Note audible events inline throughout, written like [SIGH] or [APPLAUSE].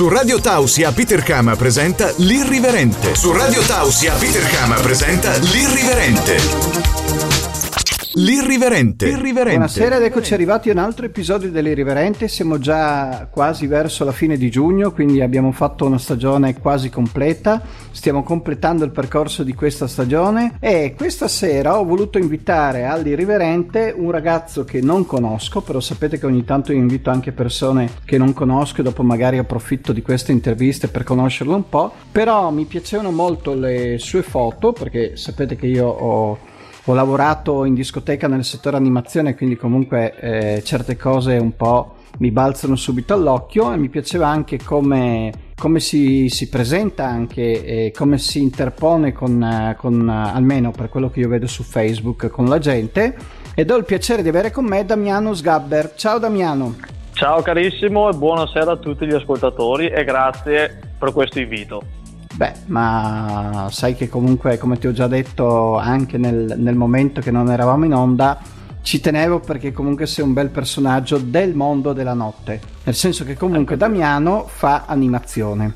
Su Radio Tausia Peter Kama presenta L'Irriverente. Su Radio Tausia Peter Kama presenta L'Irriverente. L'Irriverente. L'Irriverente. Buonasera ed eccoci arrivati a un altro episodio dell'Irriverente. Siamo già quasi verso la fine di giugno, quindi abbiamo fatto una stagione quasi completa. Stiamo completando il percorso di questa stagione e questa sera ho voluto invitare all'Irriverente un ragazzo che non conosco, però sapete che ogni tanto io invito anche persone che non conosco e dopo magari approfitto di queste interviste per conoscerlo un po'. Però mi piacevano molto le sue foto perché sapete che io ho ho lavorato in discoteca nel settore animazione, quindi comunque eh, certe cose un po' mi balzano subito all'occhio e mi piaceva anche come, come si, si, presenta anche e come si interpone con, con, almeno per quello che io vedo su Facebook con la gente ed ho il piacere di avere con me Damiano Sgabber. Ciao Damiano. Ciao carissimo e buonasera a tutti gli ascoltatori e grazie per questo invito. Beh, ma sai che comunque, come ti ho già detto anche nel, nel momento che non eravamo in onda, ci tenevo perché comunque sei un bel personaggio del mondo della notte. Nel senso che comunque ecco. Damiano fa animazione.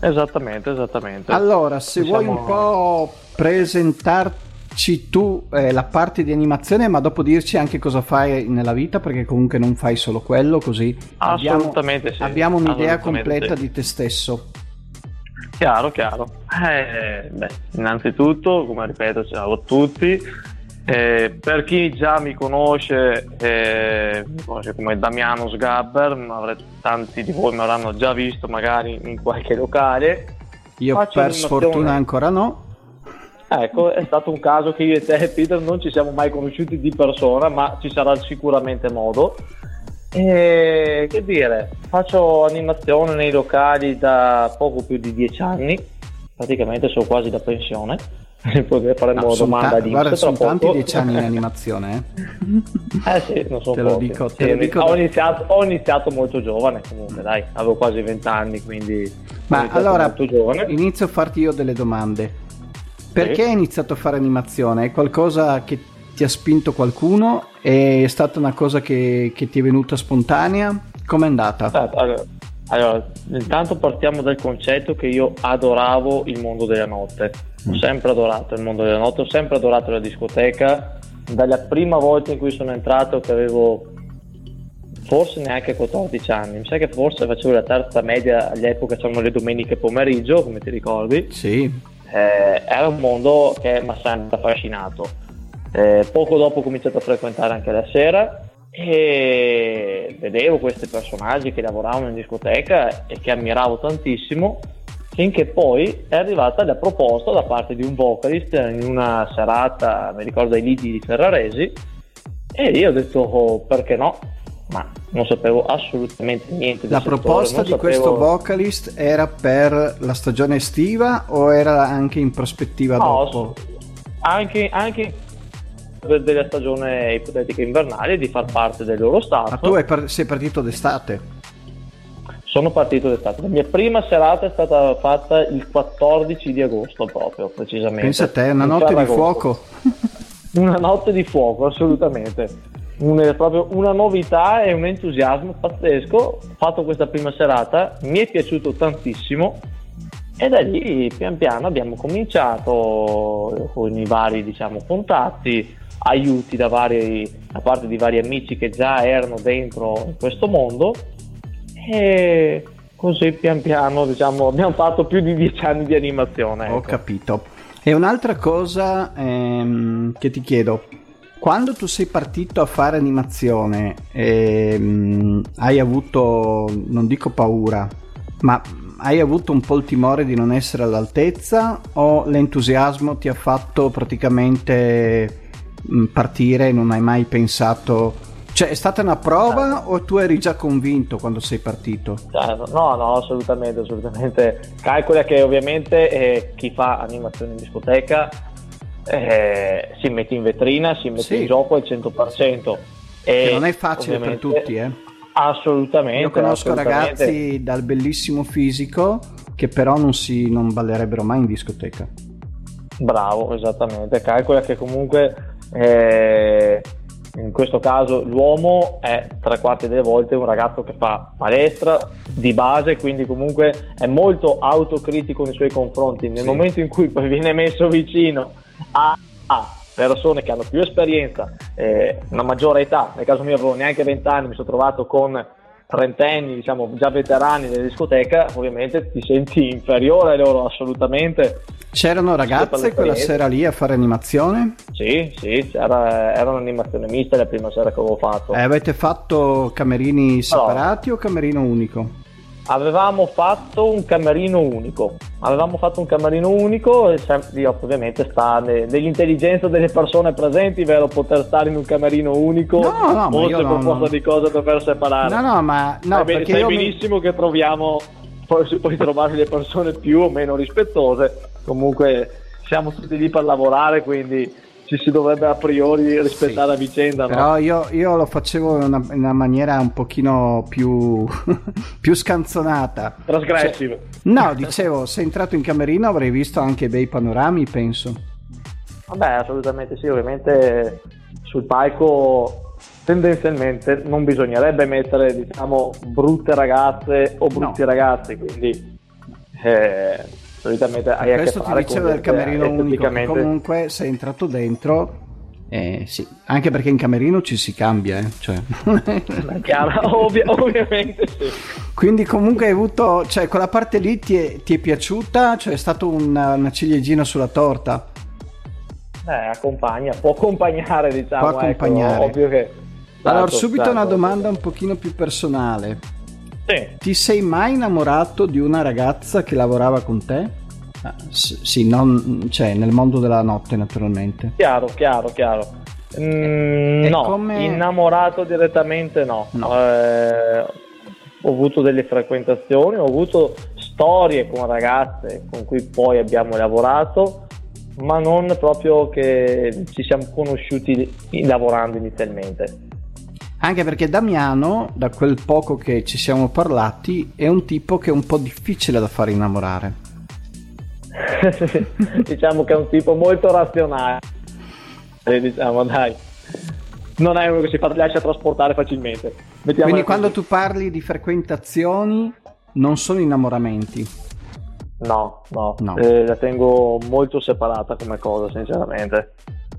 Esattamente, esattamente. Allora, se diciamo... vuoi un po' presentarci tu eh, la parte di animazione, ma dopo dirci anche cosa fai nella vita, perché comunque non fai solo quello, così Assolutamente abbiamo, sì. abbiamo un'idea completa sì. di te stesso. Chiaro, chiaro. Eh, beh, innanzitutto, come ripeto, ciao a tutti. Eh, per chi già mi conosce, eh, mi conosce come Damiano Sgabber, ma tanti di voi mi avranno già visto magari in qualche locale. Io Faccio per sfortuna ancora no. Ecco, è stato un caso che io e te, Peter, non ci siamo mai conosciuti di persona, ma ci sarà sicuramente modo. E, che dire, faccio animazione nei locali da poco più di dieci anni, praticamente sono quasi da pensione. [LAUGHS] Poi faremo no, domanda di Guarda, sono tanti dieci anni in [LAUGHS] animazione. Eh, eh sì, non so te lo dico, te sì, lo dico ho, iniziato, ho, iniziato, molto giovane comunque, dai, avevo quasi vent'anni, quindi... Ma allora, inizio a farti io delle domande. Perché sì. hai iniziato a fare animazione? È qualcosa che ti ha spinto qualcuno? È stata una cosa che, che ti è venuta spontanea? Com'è andata? Allora, allora, intanto partiamo dal concetto che io adoravo il mondo della notte. Ho mm. sempre adorato il mondo della notte, ho sempre adorato la discoteca. Dalla prima volta in cui sono entrato, che avevo forse neanche 14 anni, mi sa che forse facevo la terza media all'epoca, c'erano le domeniche pomeriggio, come ti ricordi? Sì. Eh, era un mondo che mi ha sempre affascinato eh, poco dopo ho cominciato a frequentare anche la sera e vedevo questi personaggi che lavoravano in discoteca e che ammiravo tantissimo finché poi è arrivata la proposta da parte di un vocalist in una serata, mi ricordo ai liti di Ferraresi e io ho detto oh, perché no ma non sapevo assolutamente niente la proposta di sapevo... questo vocalist era per la stagione estiva o era anche in prospettiva no, dopo? Anche, anche della stagione ipotetica invernale di far parte del loro staff. Ma tu par- sei partito d'estate? Sono partito d'estate. La mia prima serata è stata fatta il 14 di agosto proprio, precisamente. Pensa a te, una notte di fuoco. [LAUGHS] una notte di fuoco, assolutamente. Una, proprio una novità e un entusiasmo pazzesco. Ho fatto questa prima serata, mi è piaciuto tantissimo e da lì pian piano abbiamo cominciato con i vari diciamo, contatti aiuti da, vari, da parte di vari amici che già erano dentro questo mondo e così pian piano diciamo, abbiamo fatto più di dieci anni di animazione. Ecco. Ho capito. E un'altra cosa ehm, che ti chiedo, quando tu sei partito a fare animazione, ehm, hai avuto, non dico paura, ma hai avuto un po' il timore di non essere all'altezza o l'entusiasmo ti ha fatto praticamente partire non hai mai pensato cioè è stata una prova o tu eri già convinto quando sei partito? No, no, assolutamente, assolutamente. Calcola che ovviamente eh, chi fa animazione in discoteca eh, si mette in vetrina, si mette sì. in gioco al 100%. E che non è facile per tutti, eh? Assolutamente. Io conosco assolutamente. ragazzi dal bellissimo fisico che però non, si, non ballerebbero mai in discoteca. Bravo, esattamente. Calcola che comunque eh, in questo caso l'uomo è tre quarti delle volte un ragazzo che fa palestra di base, quindi comunque è molto autocritico nei suoi confronti. Nel sì. momento in cui poi viene messo vicino a, persone che hanno più esperienza, eh, una maggiore età, nel caso mio avevo neanche 20 anni, mi sono trovato con trentenni, diciamo già veterani della discoteca, ovviamente ti senti inferiore a loro assolutamente. C'erano ragazze quella sera lì a fare animazione? Sì, sì, era, era un'animazione mista la prima sera che avevo fatto. Eh, avete fatto camerini separati allora, o camerino unico? Avevamo fatto un camerino unico. Avevamo fatto un camerino unico e sempre, ovviamente sta nell'intelligenza delle persone presenti, vero, poter stare in un camerino unico no, no, o se per forza no. di cose dover separare. No, no, ma no, sai, perché sai benissimo mi... che troviamo, poi si può trovare le persone più o meno rispettose, comunque siamo tutti lì per lavorare, quindi ci si dovrebbe a priori rispettare sì, a vicenda. Però no? io, io, lo facevo in una, in una, maniera un pochino più, [LAUGHS] più scanzonata. Trasgressivo. Cioè, no, dicevo, se entrato in camerino avrei visto anche bei panorami, penso. Vabbè, assolutamente sì, ovviamente sul palco tendenzialmente non bisognerebbe mettere, diciamo, brutte ragazze o brutti no. ragazzi, quindi... Eh, solitamente hai a che fare ti dicevo del camerino unico comunque sei entrato dentro eh, sì, anche perché in camerino ci si cambia, eh? cioè. [LAUGHS] Chiaro, ovvi- ovviamente sì. Quindi comunque hai avuto, cioè quella parte lì ti è, ti è piaciuta? Cioè è stato una, una ciliegina sulla torta? Eh, accompagna, può accompagnare diciamo. Può accompagnare. Ecco, ovvio che... Allora, subito una domanda un pochino più personale. Sì. Ti sei mai innamorato di una ragazza che lavorava con te? Ah, sì, non, cioè nel mondo della notte naturalmente. Chiaro, chiaro, chiaro. Mm, no, come... innamorato direttamente no. no. Eh, ho avuto delle frequentazioni, ho avuto storie con ragazze con cui poi abbiamo lavorato, ma non proprio che ci siamo conosciuti lavorando inizialmente. Anche perché Damiano, da quel poco che ci siamo parlati, è un tipo che è un po' difficile da fare innamorare. [LAUGHS] diciamo che è un tipo molto razionale. Diciamo, dai. Non è uno che si fa, lascia trasportare facilmente. Mettiamo Quindi quando così. tu parli di frequentazioni, non sono innamoramenti. No, no, no. Eh, la tengo molto separata come cosa, sinceramente.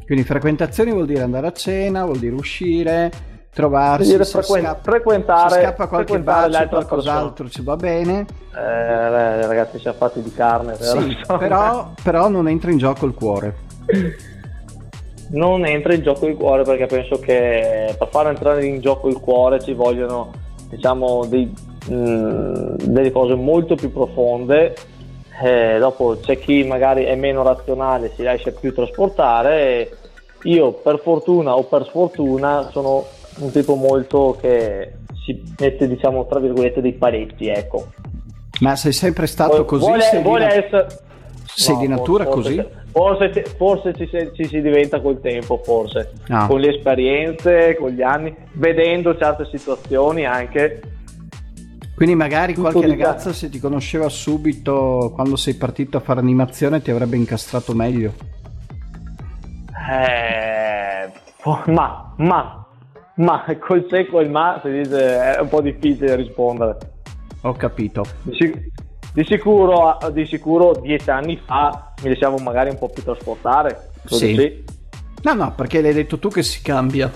Quindi frequentazioni vuol dire andare a cena, vuol dire uscire, trovarsi, dire frequen- scappa, frequentare, scappa qualche bacio, qualcos'altro ci va bene. Eh, ragazzi, siamo fatti di carne. Sì, però, però non entra in gioco il cuore. Non entra in gioco il cuore perché penso che per far entrare in gioco il cuore ci vogliono diciamo dei, mh, mm, delle cose molto più profonde eh, dopo c'è chi magari è meno razionale si lascia più trasportare io per fortuna o per sfortuna sono un tipo molto che si mette diciamo tra virgolette dei paletti ecco. Ma sei sempre stato così? vuole, sei, vuole di, essere... sei no, di natura forse, così? forse, forse ci, ci, si diventa col tempo forse. No. con le esperienze con gli anni vedendo certe situazioni anche. Quindi magari Tutto qualche ragazza se ti conosceva subito quando sei partito a fare animazione ti avrebbe incastrato meglio. Eh, ma, ma ma col secco il ma si dice è un po' difficile rispondere. Ho capito. Di, di, sicuro, di sicuro dieci anni fa mi lasciamo magari un po' più trasportare. Sì. sì. No, no, perché l'hai detto tu che si cambia.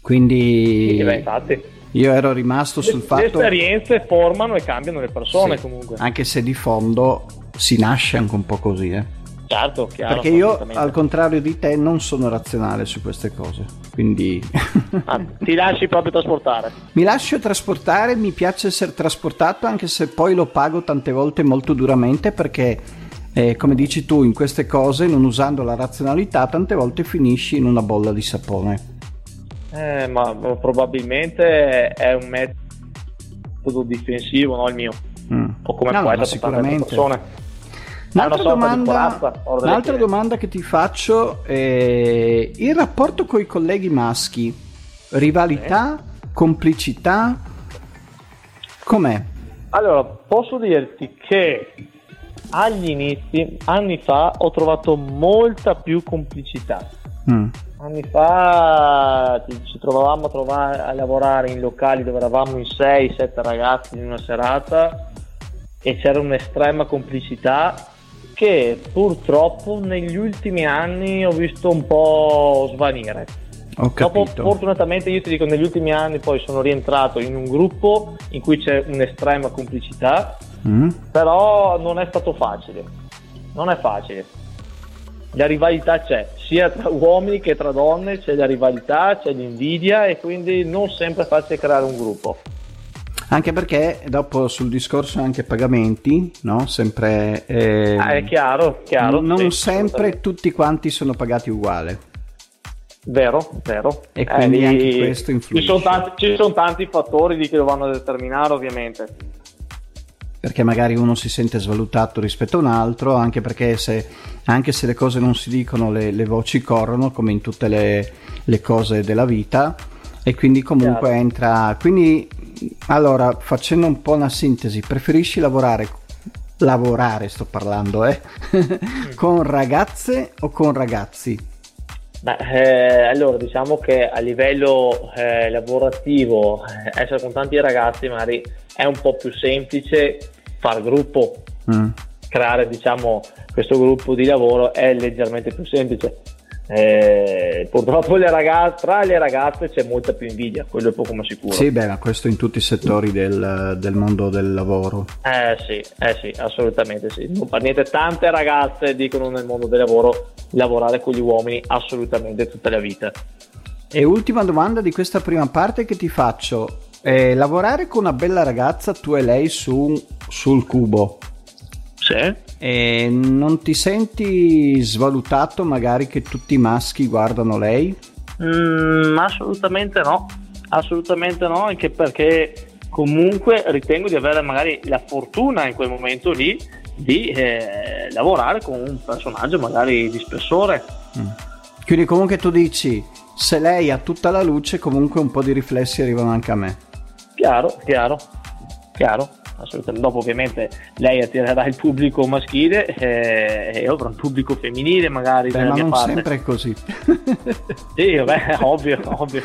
Quindi... Beh, infatti. Io ero rimasto sul le, fatto... Le esperienze formano e cambiano le persone sì, comunque. Anche se di fondo si nasce anche un po' così, eh. Certo, chiaro. Perché io, al contrario di te, non sono razionale su queste cose. Quindi. [LAUGHS] ah, ti lasci proprio trasportare? Mi lascio trasportare, mi piace essere trasportato, anche se poi lo pago tante volte molto duramente perché. Eh, come dici tu, in queste cose, non usando la razionalità, tante volte finisci in una bolla di sapone. Eh, ma probabilmente è un metodo difensivo, no? Il mio. Mm. O come no, può essere sicuramente. persone. Un'altra, domanda, un'altra domanda, che ti faccio è il rapporto con i colleghi maschi, rivalità, eh? complicità, com'è? Allora, posso dirti che agli inizi, anni fa, ho trovato molta più complicità. Mm. Anni fa ci trovavamo a, trovare, a lavorare in locali dove eravamo in 6-7 ragazzi in una serata e c'era un'estrema complicità che purtroppo negli ultimi anni ho visto un po' svanire. Dopo, fortunatamente io ti dico, negli ultimi anni poi sono rientrato in un gruppo in cui c'è un'estrema complicità, mm. però non è stato facile. Non è facile. La rivalità c'è, sia tra uomini che tra donne, c'è la rivalità, c'è l'invidia e quindi non sempre è facile creare un gruppo. Anche perché dopo sul discorso anche pagamenti, no? Sempre... Eh, ah, è chiaro, chiaro. Non sì, sempre tutti quanti sono pagati uguale. Vero, vero. E quindi eh, anche questo influisce. Ci sono, tanti, ci sono tanti fattori che lo vanno a determinare ovviamente. Perché magari uno si sente svalutato rispetto a un altro, anche perché se, anche se le cose non si dicono, le, le voci corrono, come in tutte le, le cose della vita, e quindi comunque Chiaro. entra... Quindi allora, facendo un po' una sintesi, preferisci lavorare, lavorare sto parlando, eh? [LAUGHS] con ragazze o con ragazzi? Beh, eh, allora diciamo che a livello eh, lavorativo eh, essere con tanti ragazzi magari è un po' più semplice fare gruppo, mm. creare diciamo questo gruppo di lavoro è leggermente più semplice eh, purtroppo le ragazze, tra le ragazze c'è molta più invidia, quello è poco ma sicuro. Sì, beh, ma questo in tutti i settori del, del mondo del lavoro. Eh sì, eh sì, assolutamente sì. Non per niente tante ragazze dicono nel mondo del lavoro lavorare con gli uomini assolutamente tutta la vita. E ultima domanda di questa prima parte che ti faccio. Eh, lavorare con una bella ragazza, tu e lei su, sul cubo. Sì. E non ti senti svalutato magari che tutti i maschi guardano lei? Mm, assolutamente no, assolutamente no, anche perché comunque ritengo di avere magari la fortuna in quel momento lì di eh, lavorare con un personaggio magari di spessore. Mm. Quindi comunque tu dici, se lei ha tutta la luce, comunque un po' di riflessi arrivano anche a me. Chiaro, chiaro, chiaro assolutamente. Dopo ovviamente lei attirerà il pubblico maschile eh, e io avrò un pubblico femminile magari. Beh, ma non parte. sempre è così. [LAUGHS] sì, vabbè, [LAUGHS] ovvio, ovvio.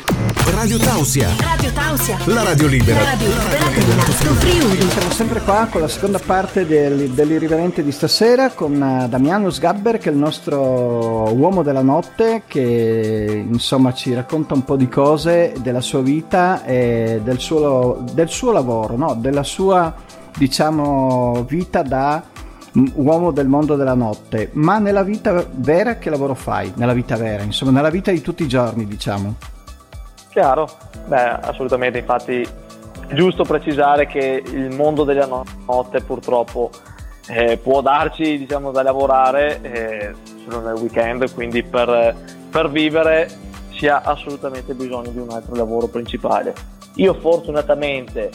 Radio Tausia. Radio Tausia. La radio libera. La radio libera Friuli. Siamo sempre qua con la seconda parte del, dell'irriverente di stasera con eh, Damiano Sgabber che è il nostro uomo della notte che insomma ci racconta un po' di cose della sua vita e del suo, del suo lavoro, no? della sua diciamo, vita da uomo del mondo della notte, ma nella vita vera che lavoro fai? Nella vita vera, insomma, nella vita di tutti i giorni, diciamo. Chiaro, beh, assolutamente, infatti è giusto precisare che il mondo della notte purtroppo eh, può darci, diciamo, da lavorare eh, solo nel weekend, quindi per, per vivere si ha assolutamente bisogno di un altro lavoro principale. Io fortunatamente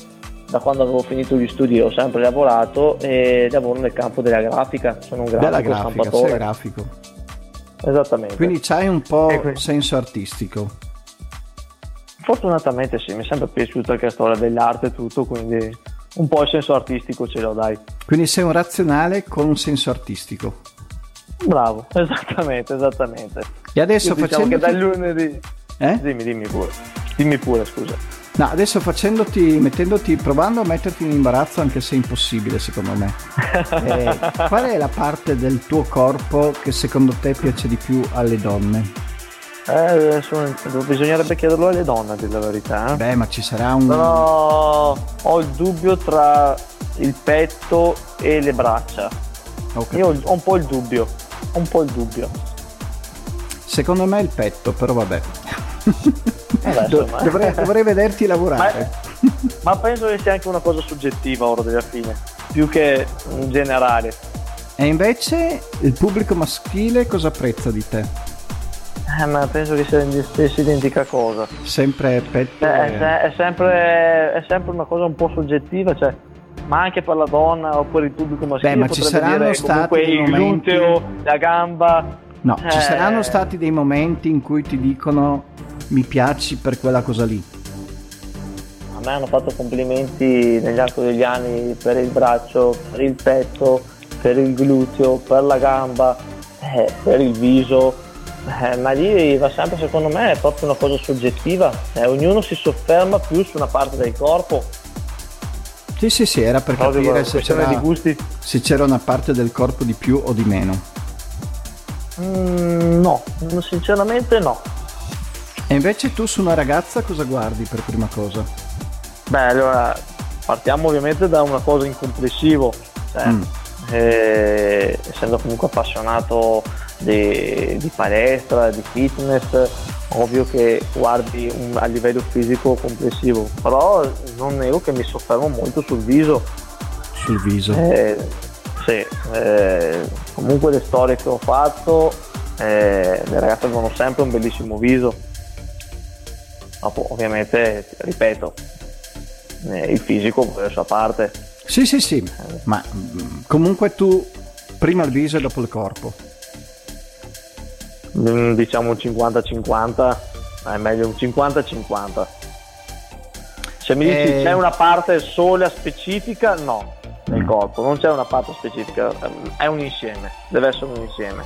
da quando avevo finito gli studi ho sempre lavorato e lavoro nel campo della grafica, sono un grafico, della grafica, sei grafico. Esattamente. Quindi c'hai un po' quindi... senso artistico. Fortunatamente sì, mi è sempre piaciuta anche la storia dell'arte e tutto, quindi un po' il senso artistico ce l'ho, dai. Quindi sei un razionale con un senso artistico. Bravo, [LAUGHS] esattamente, esattamente. E adesso Io facendo... Diciamo che dal lunedì... Eh? Dimmi, dimmi pure. Dimmi pure, scusa. No, adesso facendoti, mettendoti, provando a metterti in imbarazzo, anche se è impossibile secondo me. Eh, qual è la parte del tuo corpo che secondo te piace di più alle donne? Eh, sono, bisognerebbe chiederlo alle donne, a dire la verità. Eh? Beh, ma ci sarà un. Però ho il dubbio tra il petto e le braccia. Okay. Io ho un po' il dubbio. Ho un po' il dubbio. Secondo me il petto, però vabbè. Do- dovrei, dovrei, vederti lavorare. Ma, ma, penso che sia anche una cosa soggettiva ora della fine, più che generale. E invece il pubblico maschile cosa apprezza di te? Eh, ma penso che sia la stessa identica cosa. Sempre petto? Eh, e... è, è, sempre, è sempre una cosa un po' soggettiva, cioè ma anche per la donna o per il pubblico maschile. Beh, ma ci saranno stati il momenti... gluteo, la gamba. No, eh... ci saranno stati dei momenti in cui ti dicono mi piaci per quella cosa lì. A me hanno fatto complimenti negli arco degli anni per il braccio, per il petto, per il gluteo, per la gamba, eh, per il viso. Eh, ma lì va sempre, secondo me, è proprio una cosa soggettiva. Eh, ognuno si sofferma più su una parte del corpo. Sì, sì, sì, era per Proprio capire se c'era, di gusti. se c'era una parte del corpo di più o di meno. Mm, no, sinceramente no. E invece tu su una ragazza cosa guardi per prima cosa? Beh, allora partiamo ovviamente da una cosa in complessivo. Cioè, Mm. eh, essendo comunque appassionato di, di palestra, di fitness, ovvio che guardi un- a livello fisico complessivo, però non nego che mi soffermo molto sul viso. Sul viso. Eh, sì, eh, comunque le storie che ho fatto, eh, le ragazze avevano sempre un bellissimo viso. Dopo, ovviamente, ripeto, eh, il fisico per la sua parte. Sì, sì, sì, ma mm, comunque tu prima il viso e dopo il corpo. Mm, diciamo un 50-50, è meglio un 50-50. Se mi dici Eh. c'è una parte sola specifica, no, nel Mm. corpo, non c'è una parte specifica, è un insieme, deve essere un insieme.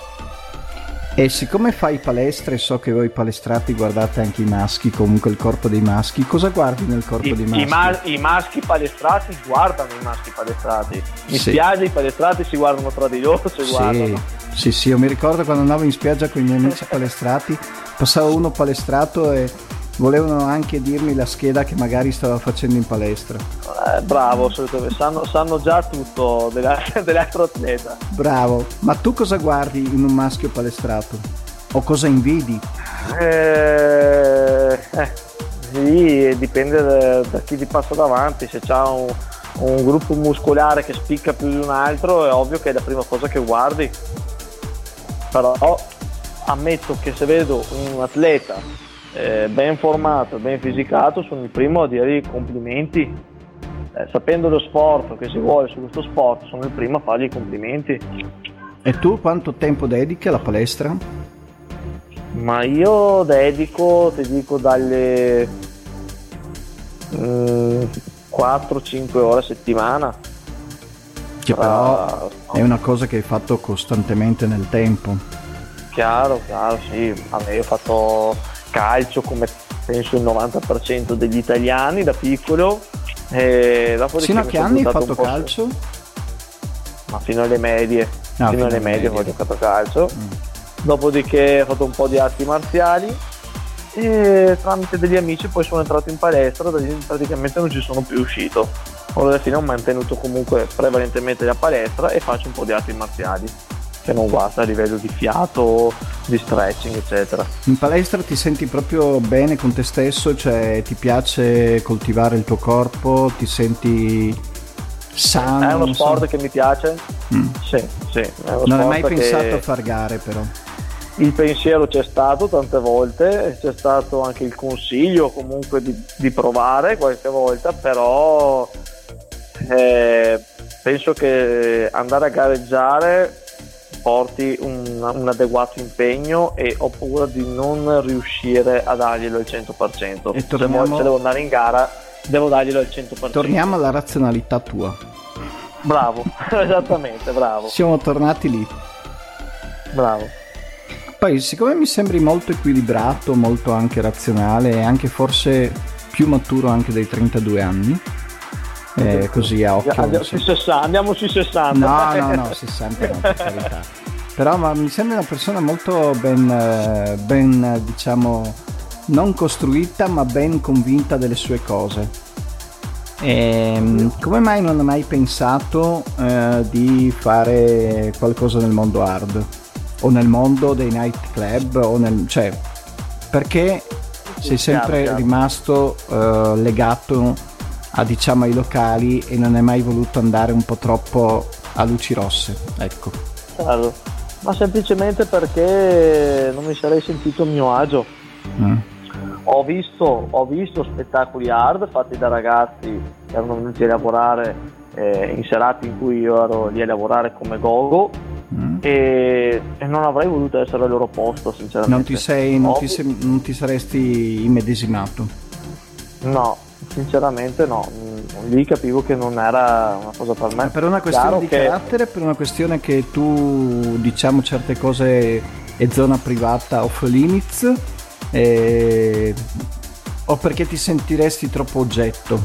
E siccome fai palestra e so che voi palestrati guardate anche i maschi, comunque il corpo dei maschi, cosa guardi nel corpo I, dei i maschi? ma- i maschi palestrati guardano i maschi palestrati. In Sì. spiaggia i palestrati si guardano tra di loro, si Sì, guardano. sì, sì, io mi ricordo quando andavo in spiaggia con i miei amici palestrati, passava uno palestrato e volevano anche dirmi la scheda che magari stava facendo in palestra. Eh, bravo. Sanno, sanno già tutto della- [LAUGHS] dell'altro atleta. Bravo, ma tu cosa guardi in un maschio palestrato? O cosa invidi? Eh, eh, sì, dipende da, da chi ti passa davanti. Se c'ha un, un gruppo muscolare che spicca più di un altro, è ovvio che è la prima cosa che guardi. Però ammetto che se vedo un atleta eh, ben formato, ben fisicato, sono il primo a dirgli complimenti. Eh, sapendo lo sforzo che si vuole su questo sport, sono il primo a fargli i complimenti. E tu quanto tempo dedichi alla palestra? Ma io dedico, ti dico, dalle mm, 4-5 ore a settimana. Che però Ah, è una cosa che hai fatto costantemente nel tempo. Chiaro, chiaro, sì. A me io ho fatto calcio come penso il 90% degli italiani da piccolo. E dopodiché Sino a che anni hai fatto calcio? Ma fino alle medie. Ah, fino alle medie ho giocato a calcio. Mm. Dopodiché ho fatto un po' di arti marziali e tramite degli amici poi sono entrato in palestra, da lì praticamente non ci sono più uscito. Ora alla fine ho mantenuto comunque prevalentemente la palestra e faccio un po' di arti marziali, non guarda a livello di fiato, di stretching, eccetera. In palestra ti senti proprio bene con te stesso, cioè ti piace coltivare il tuo corpo, ti senti sano. È uno non so. sport che mi piace? Mm. Sì, sì. È uno Non hai sport mai pensato a far gare però. il pensiero c'è stato tante volte, c'è stato anche il consiglio comunque di, di provare qualche volta, però eh, penso che andare a gareggiare porti un, un adeguato impegno e ho paura di non riuscire a darglielo al 100%. E Se, torniamo- vuoi- se devo andare in gara devo darglielo al 100%. Torniamo alla razionalità tua. Bravo, [LAUGHS] esattamente, bravo, Siamo tornati lì. bravo. Poi, siccome mi sembri molto equilibrato, molto anche razionale e anche forse più maturo anche dei 32 anni, eh, così a occhio. Andiamo sui 60, andiamo sui 60. No, no, no, 60 no, per carità. Però ma mi sembra una persona molto ben, eh, ben, diciamo, non costruita ma ben convinta delle sue cose. Ehm, come mai non hai mai pensato eh, di fare qualcosa nel mondo hard? O nel mondo dei nightclub? O nel, cioè, perché sei sempre rimasto eh, legato a diciamo ai locali e non hai mai voluto andare un po' troppo a luci rosse ecco Chiaro. Ma semplicemente perché non mi sarei sentito a mio agio. Mm. Ho visto, ho visto spettacoli hard fatti da ragazzi che erano venuti a lavorare eh, in serate in cui io ero lì a lavorare come gogo Mm. e, e non avrei voluto essere al loro posto, sinceramente. non ti sei non ti, sei- non ti saresti immedesimato No, sinceramente no. Mm, Lì capivo che non era una cosa per me. Ma per una questione Chiaro di che- carattere per una questione che tu diciamo certe cose è zona privata off limits eh, o perché ti sentiresti troppo oggetto?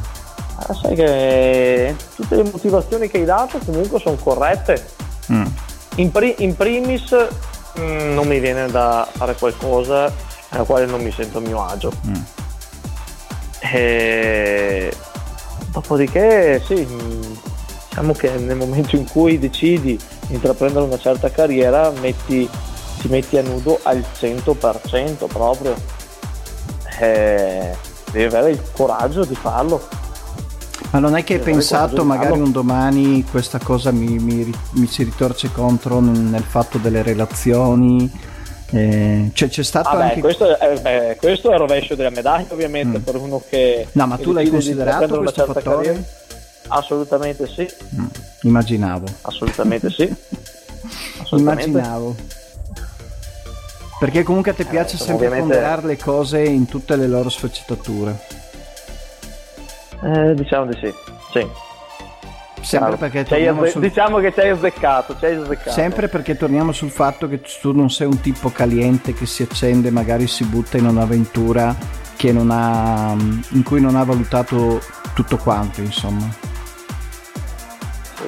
Ah, sai che tutte le motivazioni che hai dato comunque sono corrette. Mm. In, pri- in, primis mh, mm, non mi viene da fare qualcosa nella quale non mi sento a mio agio. Mm. E... Dopodiché sì, diciamo che nel momento in cui decidi di intraprendere una certa carriera metti, ti metti a nudo al 100% proprio. E devi avere il coraggio di farlo. Ma non è che hai pensato magari un domani questa cosa mi, mi, mi si ritorce contro nel fatto delle relazioni? Eh, cioè c'è stato ah anche... questo, è, beh, questo è il rovescio della medaglia ovviamente mm. per uno che... No, ma tu l'hai considerato questo fattore? Carriera. Assolutamente sì. Mm. Immaginavo. Assolutamente sì. [LAUGHS] Assolutamente. Immaginavo. Perché comunque a te piace eh, sempre ovviamente... ponderare le cose in tutte le loro sfaccettature. Eh, diciamo di sì. Sì. Sempre perché azze- sul... Diciamo che ci hai azzeccato, Sempre perché torniamo sul fatto che tu non sei un tipo caliente che si accende, magari si butta in un'avventura non ha, in cui non ha valutato tutto quanto, insomma.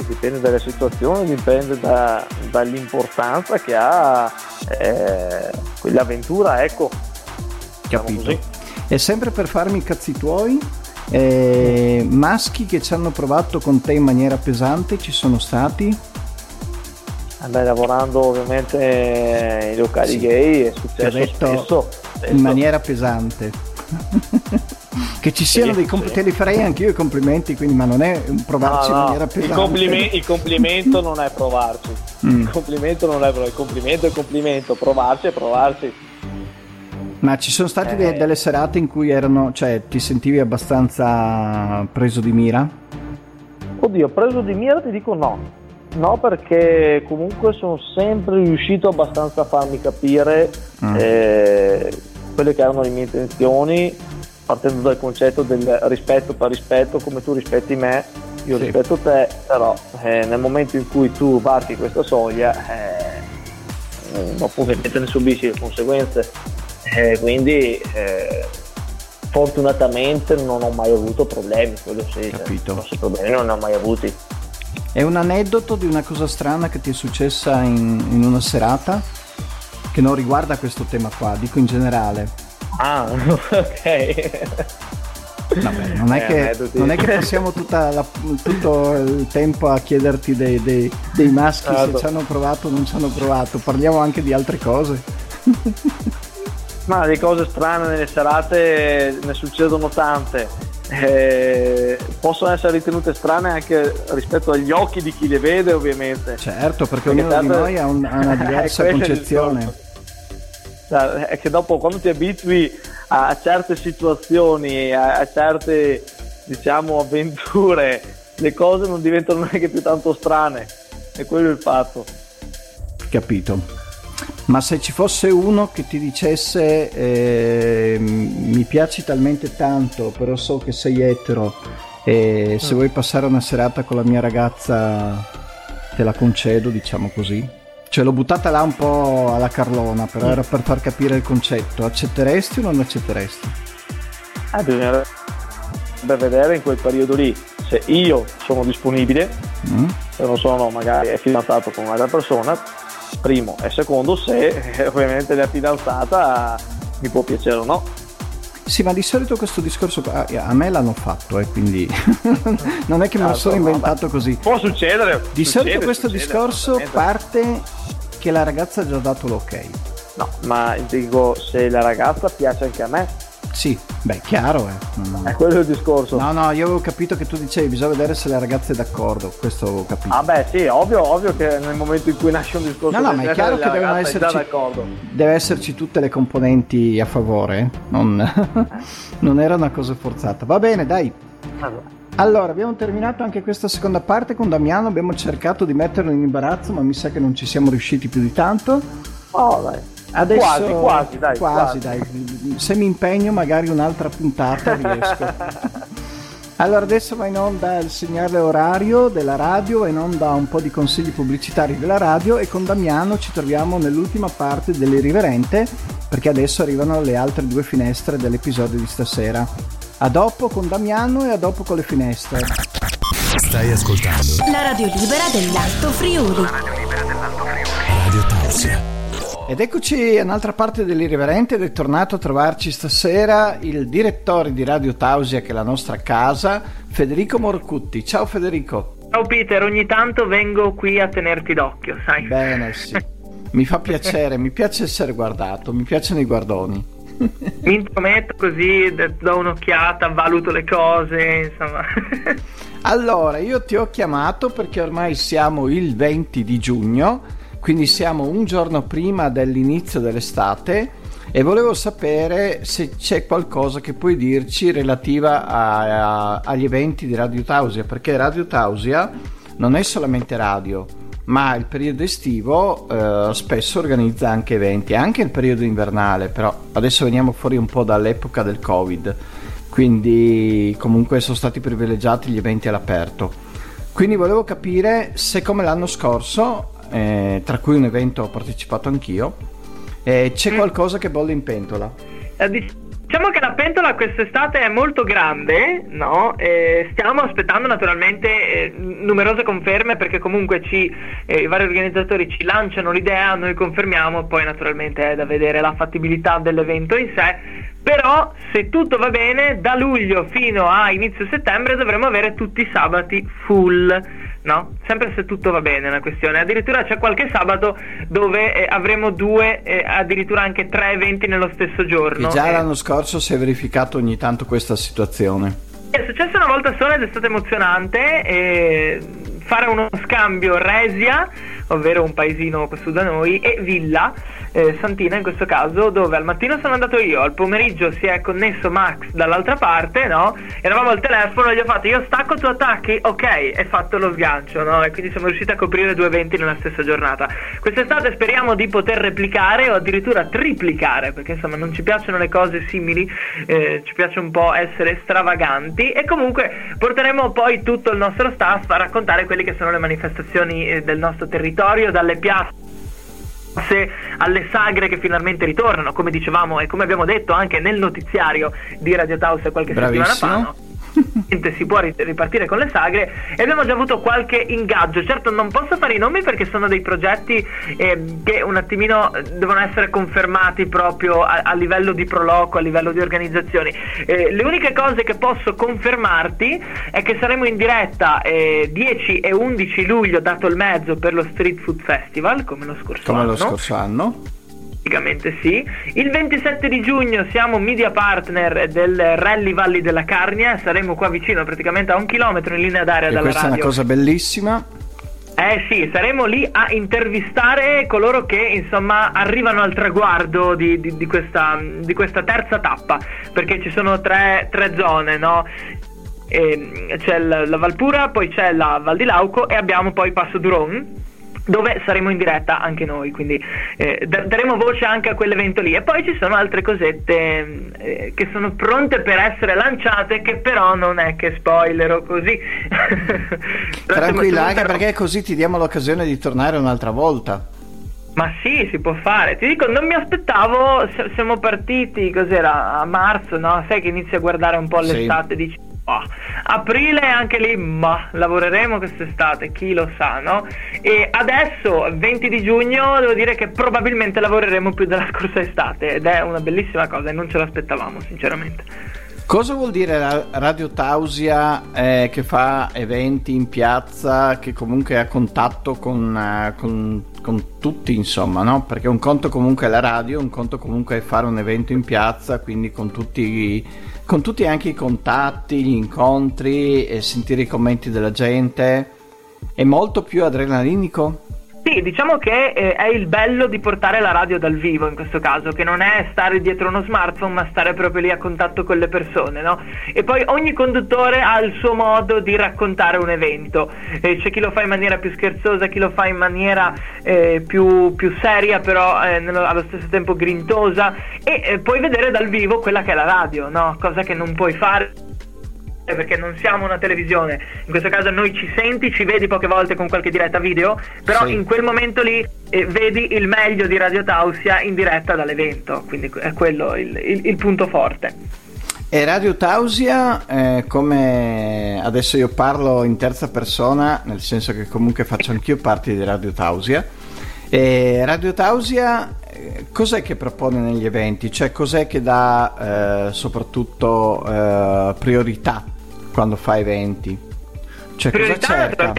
Dipende dalle situazioni, dipende da, dall'importanza che ha eh, quell'avventura, ecco. Diciamo Capito. E sempre per farmi i cazzi tuoi, eh, maschi che ci hanno provato con te in maniera pesante ci sono stati? Eh beh, lavorando ovviamente in locali sì. gay è successo spesso, spesso. in maniera pesante. [LAUGHS] che ci siano sì, dei complimenti, sì. te li farei anche io i complimenti, quindi, ma non è un provarci no, in maniera pesante. Il, complime- il complimento non è provarci, mm. il complimento non è provarci, il complimento è complimento, provarci è provarci. Ma ci sono state eh. delle serate in cui erano, cioè, ti sentivi abbastanza preso di mira? Oddio, preso di mira ti dico no. No, perché comunque sono sempre riuscito abbastanza a farmi capire mm. eh, quelle che erano le mie intenzioni, partendo dal concetto del rispetto per rispetto, come tu rispetti me, io sì. rispetto te, però eh, nel momento in cui tu varchi questa soglia, eh, dopo ovviamente ne subisci le conseguenze eh, quindi eh, fortunatamente non ho mai avuto problemi, quello sì, Capito. Cioè, problemi non ne ho mai avuti. È un aneddoto di una cosa strana che ti è successa in, in una serata? Che non riguarda questo tema qua, dico in generale. Ah, [LAUGHS] ok. Vabbè, non, è eh, che, non, è che, passiamo la, tutto il tempo a chiederti dei, dei, dei maschi ah, se certo. ci hanno provato o non ci hanno provato, parliamo anche di altre cose. [LAUGHS] Ma le cose strane nelle serate ne succedono tante. Eh, possono essere ritenute strane anche rispetto agli occhi di chi le vede, ovviamente. Certo, perché, perché ognuno tante... di noi ha, un, ha una [LAUGHS] diversa concezione. È che dopo, quando ti abitui a certe situazioni, a, a certe diciamo avventure, le cose non diventano [LAUGHS] neanche più tanto strane. E quello è il fatto. Capito. Ma se ci fosse uno che ti dicesse eh, mi piaci talmente tanto, però so che sei etero e se mm. vuoi passare una serata con la mia ragazza te la concedo, diciamo così. Cioè l'ho buttata là un po' alla Carlona, però mm. era per far capire il concetto. Accetteresti o non accetteresti? Eh, bisognerebbe vedere in quel periodo lì se io sono disponibile, mm. se non sono magari fidanzato con un'altra persona, primo e secondo se eh, ovviamente la fidanzata mi può piacere o no. Sì, ma di solito questo discorso a me l'hanno fatto, eh, quindi [LAUGHS] non è che me lo sono inventato così. Può succedere. Di succede, solito questo succede, discorso parte che la ragazza ha già dato l'ok. No, ma dico se la ragazza piace anche a me, sì, beh, chiaro, eh. Mm. È quello il discorso. No, no, io avevo capito che tu dicevi bisogna vedere se la ragazza è d'accordo, questo ho capito. Ah beh, sì, ovvio, ovvio che nel momento in cui nasce un discorso No, no, ma è chiaro che devono esserci deve esserci tutte le componenti a favore, non, [LAUGHS] non era una cosa forzata. Va bene, dai. Allora. Allora, abbiamo terminato anche questa seconda parte con Damiano, abbiamo cercato di metterlo in imbarazzo, ma mi sa che non ci siamo riusciti più di tanto. Oh, dai. Adesso, quasi, quasi, dai. Quasi, quasi. dai. Se mi impegno, magari un'altra puntata riesco. [LAUGHS] Allora adesso va in onda il segnale orario della radio, va in onda un po' di consigli pubblicitari della radio e con Damiano ci troviamo nell'ultima parte dell'irriverente perché adesso arrivano le altre due finestre dell'episodio di stasera. A dopo con Damiano e a dopo con le finestre. Stai ascoltando La radio libera dell'Alto Friuli. Radio Tausia. Ed eccoci a un'altra parte dell'irriverente ed è tornato a trovarci stasera il direttore di Radio Tausia, che è la nostra casa, Federico Morcutti. Ciao Federico. Ciao Peter, ogni tanto vengo qui a tenerti d'occhio, sai. Bene, sì. Mi fa piacere, mi piace essere guardato, mi piacciono i guardoni. Mi intrometto così, do un'occhiata, valuto le cose, insomma. Allora, io ti ho chiamato perché ormai siamo il 20 di giugno quindi siamo un giorno prima dell'inizio dell'estate e volevo sapere se c'è qualcosa che puoi dirci relativa a, a, agli eventi di Radio Tausia, perché Radio Tausia non è solamente radio, ma il periodo estivo eh, spesso organizza anche eventi, anche il periodo invernale, però adesso veniamo fuori un po' dall'epoca del Covid, quindi comunque sono stati privilegiati gli eventi all'aperto. Quindi volevo capire se come l'anno scorso eh, tra cui un evento ho partecipato anch'io. Eh, c'è mm. qualcosa che bolle in pentola? Eh, diciamo che la pentola quest'estate è molto grande, no? Eh, stiamo aspettando naturalmente eh, numerose conferme perché comunque ci, eh, i vari organizzatori ci lanciano l'idea, noi confermiamo, poi naturalmente è da vedere la fattibilità dell'evento in sé. Però se tutto va bene, da luglio fino a inizio settembre dovremo avere tutti i sabati full no? Sempre se tutto va bene la questione. Addirittura c'è qualche sabato dove eh, avremo due, eh, addirittura anche tre eventi nello stesso giorno. E già eh. l'anno scorso si è verificato ogni tanto questa situazione. È successo una volta sola ed è stato emozionante. fare uno scambio Resia, ovvero un paesino qua su da noi, e Villa eh, Santina in questo caso, dove al mattino sono andato io, al pomeriggio si è connesso Max dall'altra parte, no? Eravamo al telefono e gli ho fatto io stacco, tu attacchi, ok, e fatto lo sgancio, no? E quindi siamo riusciti a coprire due eventi nella stessa giornata. Quest'estate speriamo di poter replicare o addirittura triplicare, perché insomma non ci piacciono le cose simili, eh, ci piace un po' essere stravaganti e comunque porteremo poi tutto il nostro staff a raccontare quelle che sono le manifestazioni eh, del nostro territorio, dalle piazze alle sagre che finalmente ritornano, come dicevamo e come abbiamo detto anche nel notiziario di Radio Taus qualche Bravissimo. settimana fa. No? Si può ripartire con le sagre. E abbiamo già avuto qualche ingaggio. Certo non posso fare i nomi perché sono dei progetti eh, che un attimino devono essere confermati proprio a, a livello di proloco a livello di organizzazioni. Eh, le uniche cose che posso confermarti è che saremo in diretta eh, 10 e 11 luglio dato il mezzo per lo Street Food Festival come lo scorso come anno. lo scorso anno Praticamente sì. Il 27 di giugno siamo media partner del Rally Valli della Carnia, saremo qua vicino praticamente a un chilometro in linea d'aria e dalla questa radio. Questa è una cosa bellissima. Eh sì, saremo lì a intervistare coloro che insomma arrivano al traguardo di, di, di, questa, di questa, terza tappa, perché ci sono tre, tre zone, no? E ehm, c'è la, la Valpura, poi c'è la Val di Lauco e abbiamo poi Passo Duron dove saremo in diretta anche noi, quindi eh, daremo voce anche a quell'evento lì. E poi ci sono altre cosette eh, che sono pronte per essere lanciate, che però non è che spoilerò così. [LAUGHS] Tranquilla, anche perché così ti diamo l'occasione di tornare un'altra volta. Ma sì, si può fare. Ti dico, non mi aspettavo, siamo partiti, cos'era, a marzo, no? Sai che inizi a guardare un po' l'estate e dici Oh, aprile anche lì, ma lavoreremo quest'estate, chi lo sa, no? E adesso, 20 di giugno, devo dire che probabilmente lavoreremo più della scorsa estate ed è una bellissima cosa e non ce l'aspettavamo, sinceramente. Cosa vuol dire Radio Tausia eh, che fa eventi in piazza, che comunque ha contatto con, uh, con, con, tutti, insomma, no? Perché un conto comunque è la radio, un conto comunque è fare un evento in piazza, quindi con tutti con tutti anche i contatti, gli incontri e sentire i commenti della gente. È molto più adrenalinico? Sì, diciamo che eh, è il bello di portare la radio dal vivo in questo caso, che non è stare dietro uno smartphone, ma stare proprio lì a contatto con le persone, no? E poi ogni conduttore ha il suo modo di raccontare un evento. Eh, c'è chi lo fa in maniera più scherzosa, chi lo fa in maniera eh, più, più, seria, però eh, nello, allo stesso tempo grintosa. E eh, puoi vedere dal vivo quella che è la radio, no? Cosa che non puoi fare perché non siamo una televisione, in questo caso noi ci senti, ci vedi poche volte con qualche diretta video, però sì. in quel momento lì eh, vedi il meglio di Radio Tausia in diretta dall'evento, quindi è quello il, il, il punto forte. E Radio Tausia, eh, come adesso io parlo in terza persona, nel senso che comunque faccio anch'io parte di Radio Tausia, e Radio Tausia eh, cos'è che propone negli eventi? Cioè cos'è che dà eh, soprattutto eh, priorità quando fa eventi? Cioè priorità cosa cerca?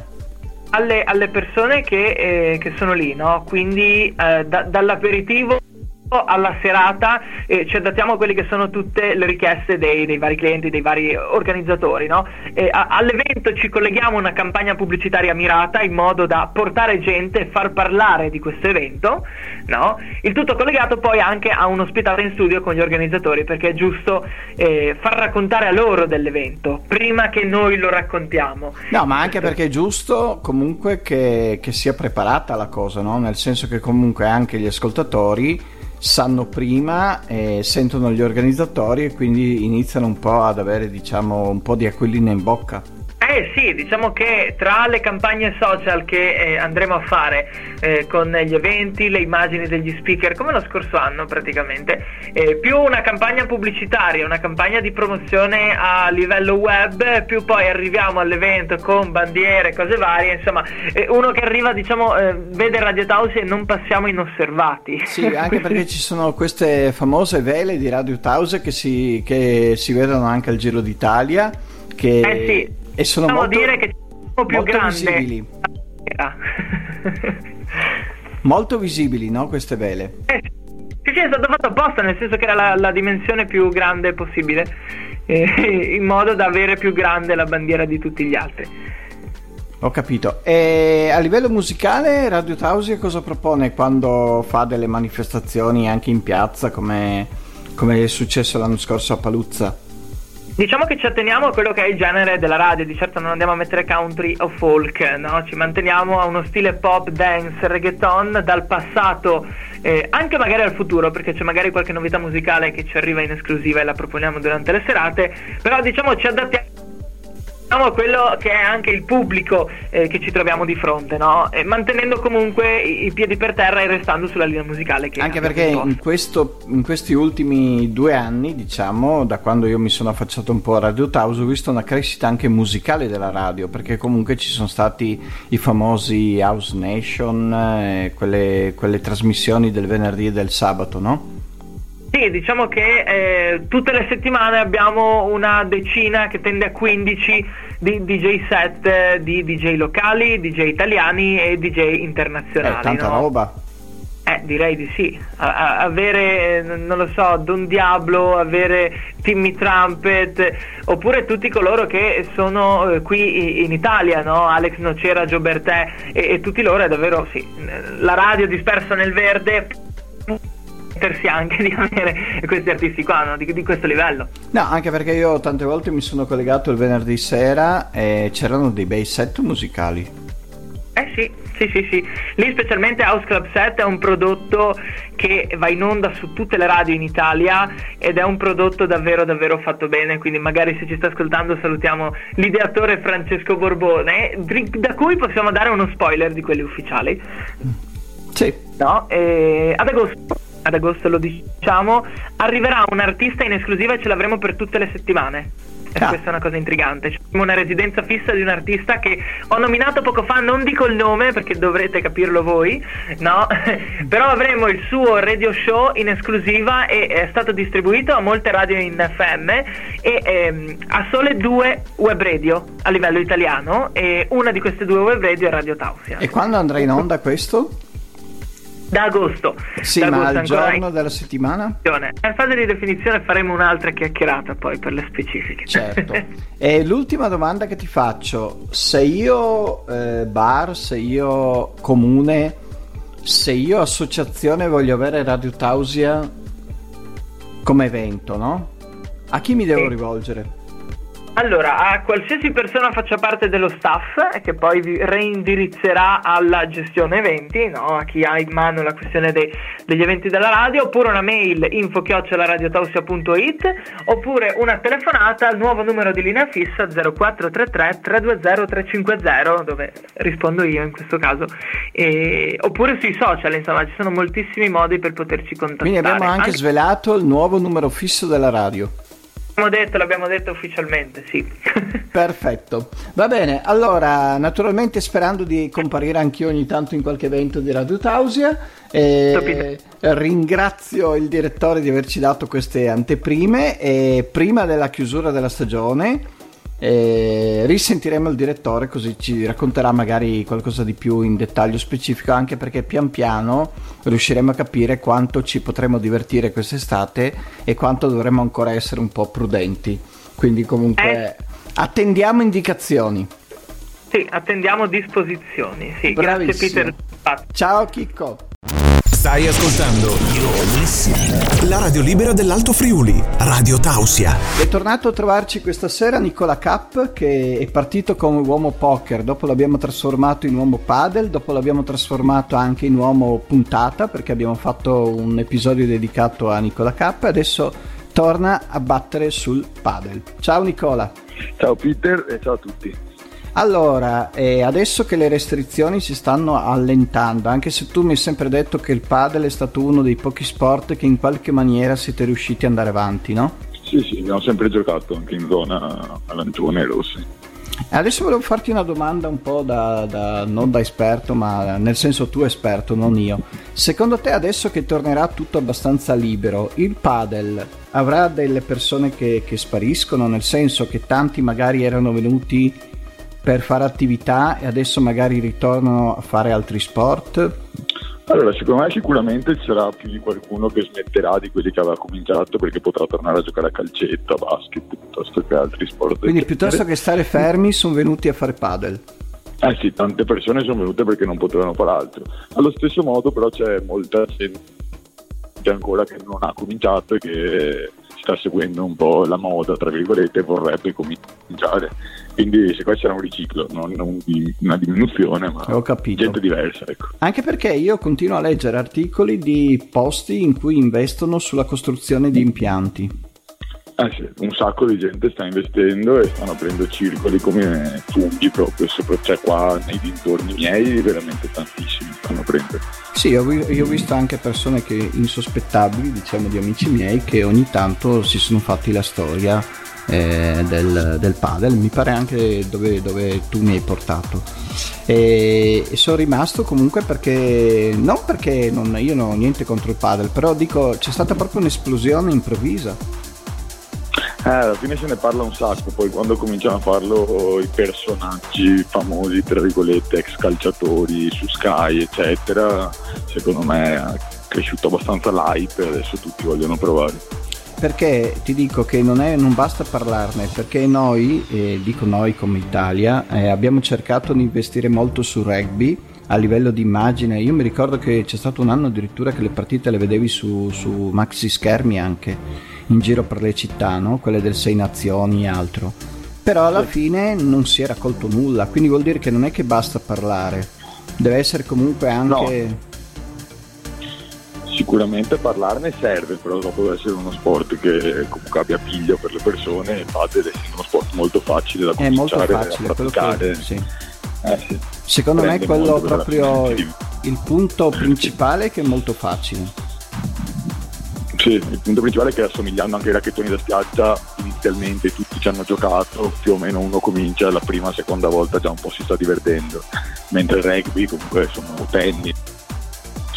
Alle, alle persone che, eh, che, sono lì, no? Quindi eh, da, dall'aperitivo alla serata eh, ci adattiamo a quelle che sono tutte le richieste dei, dei vari clienti, dei vari organizzatori. No? Eh, a, all'evento ci colleghiamo a una campagna pubblicitaria mirata in modo da portare gente e far parlare di questo evento. No? Il tutto collegato poi anche a un'ospitata in studio con gli organizzatori perché è giusto eh, far raccontare a loro dell'evento prima che noi lo raccontiamo. No, ma anche perché è giusto comunque che, che sia preparata la cosa, no? nel senso che comunque anche gli ascoltatori sanno prima, eh, sentono gli organizzatori e quindi iniziano un po' ad avere diciamo un po' di aquilina in bocca. Eh sì, diciamo che tra le campagne social che eh, andremo a fare eh, con gli eventi, le immagini degli speaker, come lo scorso anno praticamente, eh, più una campagna pubblicitaria, una campagna di promozione a livello web, più poi arriviamo all'evento con bandiere, cose varie, insomma, eh, uno che arriva, diciamo, eh, vede Radio Tausi e non passiamo inosservati. Sì, anche perché ci sono queste famose vele di Radio Tausi che si, che si vedono anche al Giro d'Italia. Che... Eh sì e sono Possiamo molto, dire che sono più grande. visibili. [LAUGHS] molto visibili, no? Queste vele. Eh, sì, sì, è stato fatto apposta, nel senso che era la, la dimensione più grande possibile, eh, [LAUGHS] in modo da avere più grande la bandiera di tutti gli altri. Ho capito. E a livello musicale Radio Tausia cosa propone quando fa delle manifestazioni anche in piazza come, come è successo l'anno scorso a Paluzza? Diciamo che ci atteniamo a quello che è il genere della radio, di certo non andiamo a mettere country o folk, no? ci manteniamo a uno stile pop, dance, reggaeton dal passato eh, anche magari al futuro, perché c'è magari qualche novità musicale che ci arriva in esclusiva e la proponiamo durante le serate, però diciamo ci adattiamo a quello che è anche il pubblico eh, che ci troviamo di fronte, no? e mantenendo comunque i, piedi per terra e restando sulla linea musicale. anche perché in, questo, in, questi ultimi due anni, diciamo, da quando io mi sono affacciato un po' a Radio House, ho visto una crescita anche musicale della radio, perché comunque ci sono stati i famosi House Nation, eh, quelle, quelle trasmissioni del venerdì e del sabato, no? Sì, diciamo che eh, tutte le settimane abbiamo una decina che tende a 15 di DJ set di DJ locali, DJ italiani e DJ internazionali. È tanta no? roba. Eh, direi di sì. A- avere, non lo so, Don Diablo, avere Timmy Trumpet, oppure tutti coloro che sono eh, qui in Italia, no? Alex Nocera, Giobertè e-, e tutti loro è davvero, sì, la radio dispersa nel verde permettersi anche di avere questi artisti qua, no? di, di, questo livello. No, anche perché io tante volte mi sono collegato il venerdì sera e c'erano dei bei set musicali. Eh sì, sì, sì, sì. Lì specialmente House Club Set è un prodotto che va in onda su tutte le radio in Italia ed è un prodotto davvero davvero fatto bene, quindi magari se ci sta ascoltando salutiamo l'ideatore Francesco Borbone, da cui possiamo dare uno spoiler di quelli ufficiali. Sì. No? E ad agosto ad agosto lo diciamo, arriverà un artista in esclusiva e ce l'avremo per tutte le settimane. E ah. questa è una cosa intrigante. C'è una residenza fissa di un artista che ho nominato poco fa, non dico il nome perché dovrete capirlo voi, no? [LAUGHS] Però avremo il suo radio show in esclusiva e è stato distribuito a molte radio in FM e ehm, a sole due web radio a livello italiano e una di queste due web radio è Radio Tausia. E quando andrà in onda questo? Da agosto. Sì, da ma al giorno in... della settimana? In fase di definizione faremo un'altra chiacchierata poi per le specifiche. Certo. [LAUGHS] e l'ultima domanda che ti faccio, se io eh, bar, se io comune, se io associazione voglio avere Radio Tausia come evento, no? A chi mi devo sì. rivolgere? Allora, a qualsiasi persona faccia parte dello staff che poi vi reindirizzerà alla gestione eventi, no? a chi ha in mano la questione dei, degli eventi della radio, oppure una mail info-radiotausia.it oppure una telefonata al nuovo numero di linea fissa 0433 320 350 dove rispondo io in questo caso, e, oppure sui social, insomma ci sono moltissimi modi per poterci contattare. Quindi abbiamo anche, Anche- svelato il nuovo numero fisso della radio. L'abbiamo detto, l'abbiamo detto ufficialmente, sì. [LAUGHS] Perfetto, va bene. Allora, naturalmente sperando di comparire anch'io ogni tanto in qualche evento di Radio Tausia, eh, ringrazio il direttore di averci dato queste anteprime e prima della chiusura della stagione eh, risentiremo il direttore così ci racconterà magari qualcosa di più in dettaglio specifico anche perché pian piano riusciremo a capire quanto ci potremo divertire quest'estate e quanto dovremo ancora essere un po' prudenti. Quindi comunque Eh. attendiamo indicazioni. sì, attendiamo disposizioni. Sì, grazie. Peter. Ciao Chicco. Stai ascoltando la radio libera dell'Alto Friuli, Radio Tausia. È tornato a trovarci questa sera Nicola Cap che è partito come uomo poker, dopo l'abbiamo trasformato in uomo padel, dopo l'abbiamo trasformato anche in uomo puntata perché abbiamo fatto un episodio dedicato a Nicola Cap e adesso torna a battere sul padel. Ciao Nicola. Ciao Peter e ciao a tutti. Allora, eh, adesso che le restrizioni si stanno allentando, anche se tu mi hai sempre detto che il padel è stato uno dei pochi sport che in qualche maniera siete riusciti ad andare avanti, no? Sì, sì, abbiamo sempre giocato anche in zona arancione e rossi. Adesso volevo farti una domanda un po' da, da- non da esperto, ma nel senso tu esperto, non io. Secondo te adesso che tornerà tutto abbastanza libero, il padel avrà delle persone che, che spariscono? Nel senso che tanti magari erano venuti per fare attività e adesso magari ritornano a fare altri sport? Allora, secondo me sicuramente ci sarà più di qualcuno che smetterà di quelli che aveva cominciato perché potrà tornare a giocare a calcetto, a basket, piuttosto che altri sport. Quindi piuttosto che stare fermi sono venuti a fare padel. Eh sì, tante persone sono venute perché non potevano fare altro. Allo stesso modo però c'è molta gente ancora che non ha cominciato e che sta seguendo un po' la moda, tra virgolette, vorrebbe cominciare. Quindi secondo me sarà un riciclo, non un- una diminuzione, ma Ho capito. gente diversa. Ecco. Anche perché io continuo a leggere articoli di posti in cui investono sulla costruzione di impianti. Eh sì, un sacco di gente sta investendo e stanno aprendo circoli come funghi proprio, sopra, cioè qua nei dintorni miei veramente tantissimi stanno aprendo. Sì, vi- io ho visto anche persone che insospettabili, diciamo di amici miei, che ogni tanto si sono fatti la storia eh, del, del padel, mi pare anche dove, dove tu mi hai portato. E, e sono rimasto comunque perché, non perché non- io non ho niente contro il padel, però dico c'è stata proprio un'esplosione improvvisa. Eh, alla fine se ne parla un sacco, poi quando cominciano a farlo i personaggi famosi, tra virgolette, ex calciatori su Sky, eccetera, secondo me è cresciuto abbastanza l'hype e adesso tutti vogliono provare. Perché ti dico che non, è, non basta parlarne, perché noi, e dico noi come Italia, eh, abbiamo cercato di investire molto su rugby a livello di immagine. Io mi ricordo che c'è stato un anno addirittura che le partite le vedevi su, su maxi schermi anche in giro per le città, no? quelle del Sei Nazioni e altro. Però alla fine non si è raccolto nulla, quindi vuol dire che non è che basta parlare, deve essere comunque anche... Sicuramente parlarne serve, però dopo deve essere uno sport che comunque abbia piglio per le persone e padel è uno sport molto facile da È molto cominciare facile, a quello praticare. che, sì. Eh sì. Secondo me Prende quello per la proprio il punto principale è che è molto facile. Sì, il punto principale è che assomigliando anche ai racchettoni da spiaggia, inizialmente tutti ci hanno giocato, più o meno uno comincia la prima, seconda volta già un po' si sta divertendo, mentre il rugby comunque sono tennis,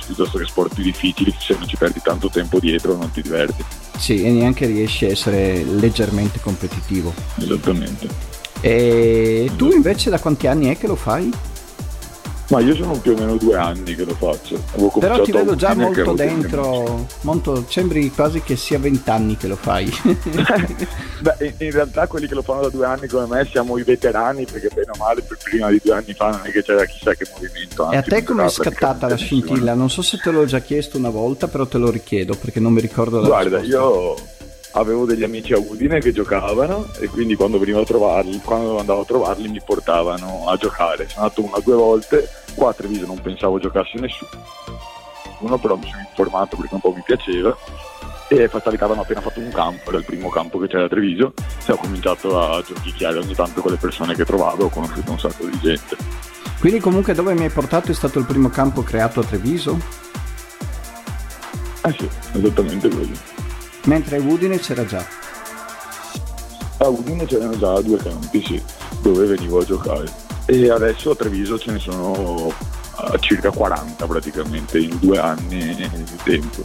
piuttosto che sport più difficili, se non ci perdi tanto tempo dietro non ti diverti. Sì, e neanche riesci a essere leggermente competitivo. Esattamente. E tu invece da quanti anni è che lo fai? Ma io sono più o meno due anni che lo faccio. Però ti vedo già molto dentro, molto, sembri quasi che sia vent'anni che lo fai. [LAUGHS] Beh, in, realtà quelli che lo fanno da due anni come me siamo i veterani perché bene o male per prima di due anni fa non è che c'era chissà che movimento. e a anzi, te come è scattata la nessuno. scintilla? Non so se te l'ho già chiesto una volta, però te lo richiedo perché non mi ricordo la Guarda, risposta. io avevo degli amici a Udine che giocavano e quindi quando venivo a trovarli, quando andavo a trovarli mi portavano a giocare. Sono andato una o due volte, qua a Treviso non pensavo giocasse nessuno, però mi sono informato perché un po' mi piaceva e Fazzalità avevano appena fatto un campo, era il primo campo che c'era a Treviso e ho cominciato a giochicchiare ogni tanto con le persone che trovavo, ho conosciuto un sacco di gente. Quindi comunque dove mi hai portato è stato il primo campo creato a Treviso? Eh sì, esattamente quello. Mentre a Udine c'era già? A Udine c'erano già due campi, sì, dove venivo a giocare. E adesso a Treviso ce ne sono circa 40 praticamente in due anni di tempo.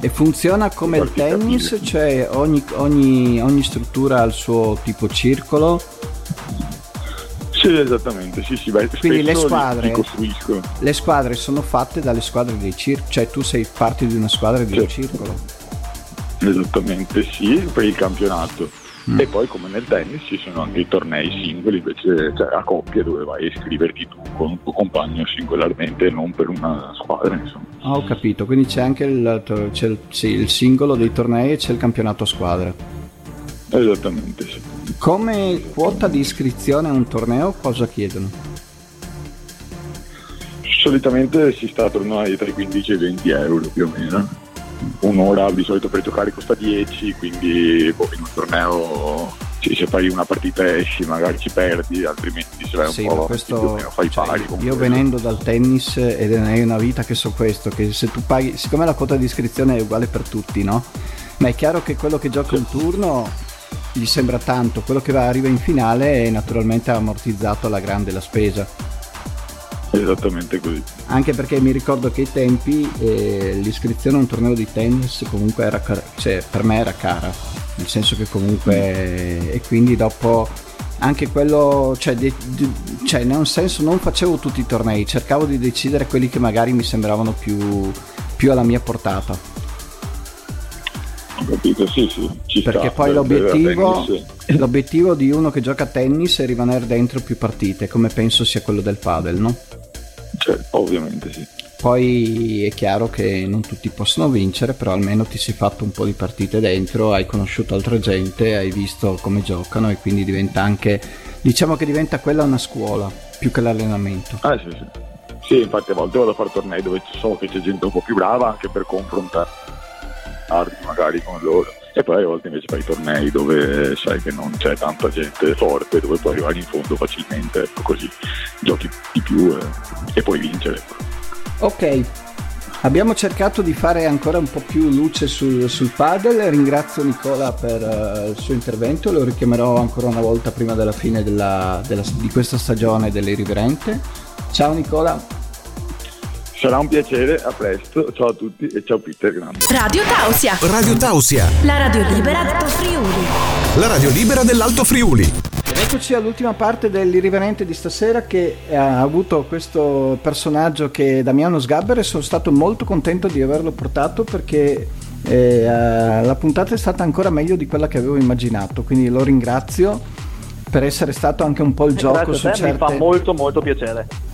E funziona come il tennis, capire. cioè ogni, ogni, ogni struttura ha il suo tipo circolo? Sì, esattamente, sì, sì, beh, Quindi le squadre, le squadre sono fatte dalle squadre dei circoli, cioè tu sei parte di una squadra di certo. un circolo. Esattamente, sì, per il campionato. Mm. E poi come nel tennis ci sono anche i tornei singoli, invece cioè, a coppie dove vai a iscriverti tu con un tuo compagno singolarmente e non per una squadra. Insomma. Ah, ho capito, quindi c'è anche il, c'è il, sì, il singolo dei tornei e c'è il campionato a squadra. Esattamente, sì. Come quota di iscrizione a un torneo cosa chiedono? Solitamente si sta attorno ai tra i 15 e i 20 euro più o meno. Un'ora di solito per giocare costa 10, quindi boh, in un torneo sì, se fai una partita esci magari ci perdi, altrimenti se vai un sì, po' questo, fai cioè, pari. Io venendo dal tennis ed è una vita che so questo, che se tu paghi, siccome la quota di iscrizione è uguale per tutti, no? Ma è chiaro che quello che gioca sì. un turno gli sembra tanto, quello che va, arriva in finale è naturalmente ammortizzato alla grande la spesa. Esattamente così. Anche perché mi ricordo che ai tempi eh, l'iscrizione a un torneo di tennis comunque era, cioè, per me era cara, nel senso che comunque mm. e quindi dopo anche quello, cioè, di, di, cioè in un senso non facevo tutti i tornei, cercavo di decidere quelli che magari mi sembravano più, più alla mia portata capito, sì, sì. Ci Perché sta, poi l'obiettivo, l'obiettivo, di uno che gioca a tennis è rimanere dentro più partite, come penso sia quello del padel, no? Cioè, ovviamente sì. Poi è chiaro che non tutti possono vincere, però almeno ti sei fatto un po' di partite dentro, hai conosciuto altra gente, hai visto come giocano e quindi diventa anche, diciamo che diventa quella una scuola più che l'allenamento. Ah sì, sì. Sì, infatti a volte vado a fare tornei dove so che c'è gente un po' più brava anche per confrontare magari con loro e poi a volte invece fai tornei dove sai che non c'è tanta gente forte dove puoi arrivare in fondo facilmente ecco così giochi di più e, e puoi vincere ok Abbiamo cercato di fare ancora un po' più luce sul, sul paddle, ringrazio Nicola per uh, il suo intervento, lo richiamerò ancora una volta prima della fine della, della, di questa stagione dell'Iriverente. Ciao Nicola. Sarà un piacere, a presto, ciao a tutti e ciao Peter Grande. Radio Tausia. Radio Tausia. La radio libera d'Alto Friuli. La radio libera dell'Alto Friuli. Eccoci all'ultima parte dell'irriverente di stasera che ha avuto questo personaggio che è Damiano Sgabber e sono stato molto contento di averlo portato perché eh, la puntata è stata ancora meglio di quella che avevo immaginato, quindi lo ringrazio per essere stato anche un po' il eh, gioco su certe... Mi fa molto molto piacere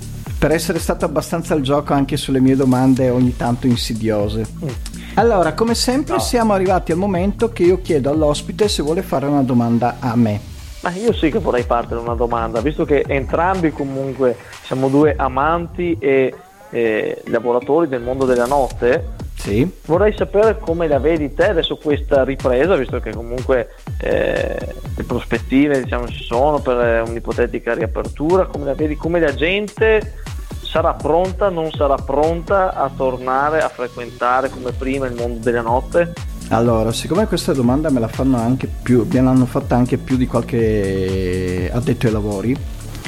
per essere stato abbastanza al gioco anche sulle mie domande ogni tanto insidiose. Mm. Allora, come sempre, no. siamo arrivati al momento che io chiedo all'ospite se vuole fare una domanda a me. Ma io sì che vorrei partire una domanda, visto che entrambi comunque siamo due amanti e eh, lavoratori del mondo della notte. Sì. Vorrei sapere come la vedi te adesso questa ripresa, visto che comunque eh, le prospettive diciamo, ci sono per un'ipotetica riapertura, come la vedi, come la gente sarà pronta, non sarà pronta a tornare a frequentare come prima il mondo della notte? Allora, siccome questa domanda me la fanno anche più, me l'hanno fatta anche più di qualche addetto ai lavori,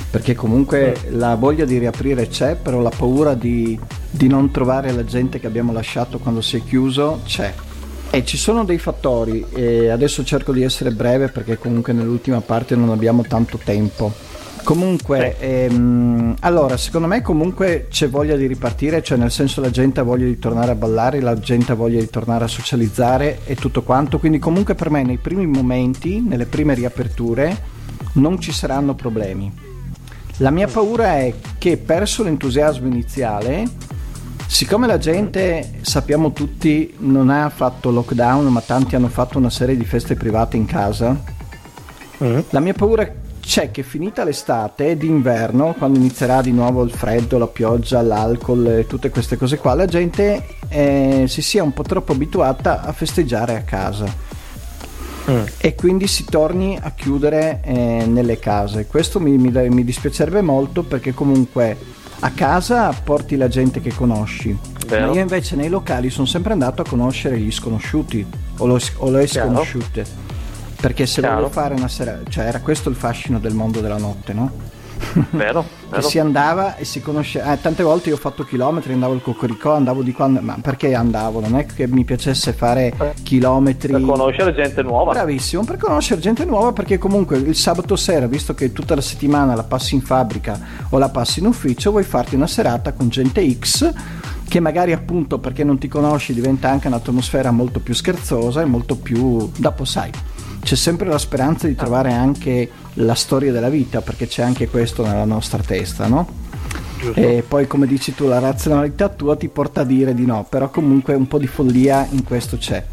perché comunque mm. la voglia di riaprire c'è, però la paura di, di non trovare la gente che abbiamo lasciato quando si è chiuso c'è. E ci sono dei fattori, e adesso cerco di essere breve perché comunque nell'ultima parte non abbiamo tanto tempo. Comunque, ehm, allora, secondo me comunque c'è voglia di ripartire, cioè nel senso la gente ha voglia di tornare a ballare, la gente ha voglia di tornare a socializzare e tutto quanto, quindi comunque per me nei primi momenti, nelle prime riaperture, non ci saranno problemi. La mia paura è che perso l'entusiasmo iniziale Siccome la gente, sappiamo tutti, non ha fatto lockdown, ma tanti hanno fatto una serie di feste private in casa, mm. la mia paura c'è che finita l'estate d'inverno, quando inizierà di nuovo il freddo, la pioggia, l'alcol e tutte queste cose qua, la gente eh, si sia un po' troppo abituata a festeggiare a casa. Mm. E quindi si torni a chiudere eh, nelle case. Questo mi, mi, mi dispiacerebbe molto perché comunque a casa porti la gente che conosci. Vero. Ma io invece nei locali sono sempre andato a conoscere gli sconosciuti o, lo, o le sconosciute. Perché se Chiaro. volevo fare una sera, cioè era questo il fascino del mondo della notte, no? Vero, [LAUGHS] vero. si andava e si conosceva. Eh, tante volte io ho fatto chilometri, andavo al Cocoricò, andavo di quando. Ma perché andavo? Non è che mi piacesse fare eh, chilometri. Per conoscere gente nuova. Bravissimo, per conoscere gente nuova perché comunque il sabato sera, visto che tutta la settimana la passi in fabbrica o la passi in ufficio, vuoi farti una serata con gente X che magari appunto perché non ti conosci diventa anche un'atmosfera molto più scherzosa e molto più dopo sai c'è sempre la speranza di trovare anche la storia della vita, perché c'è anche questo nella nostra testa, no? Giusto. E poi, come dici tu, la razionalità tua ti porta a dire di no, però comunque un po' di follia in questo c'è.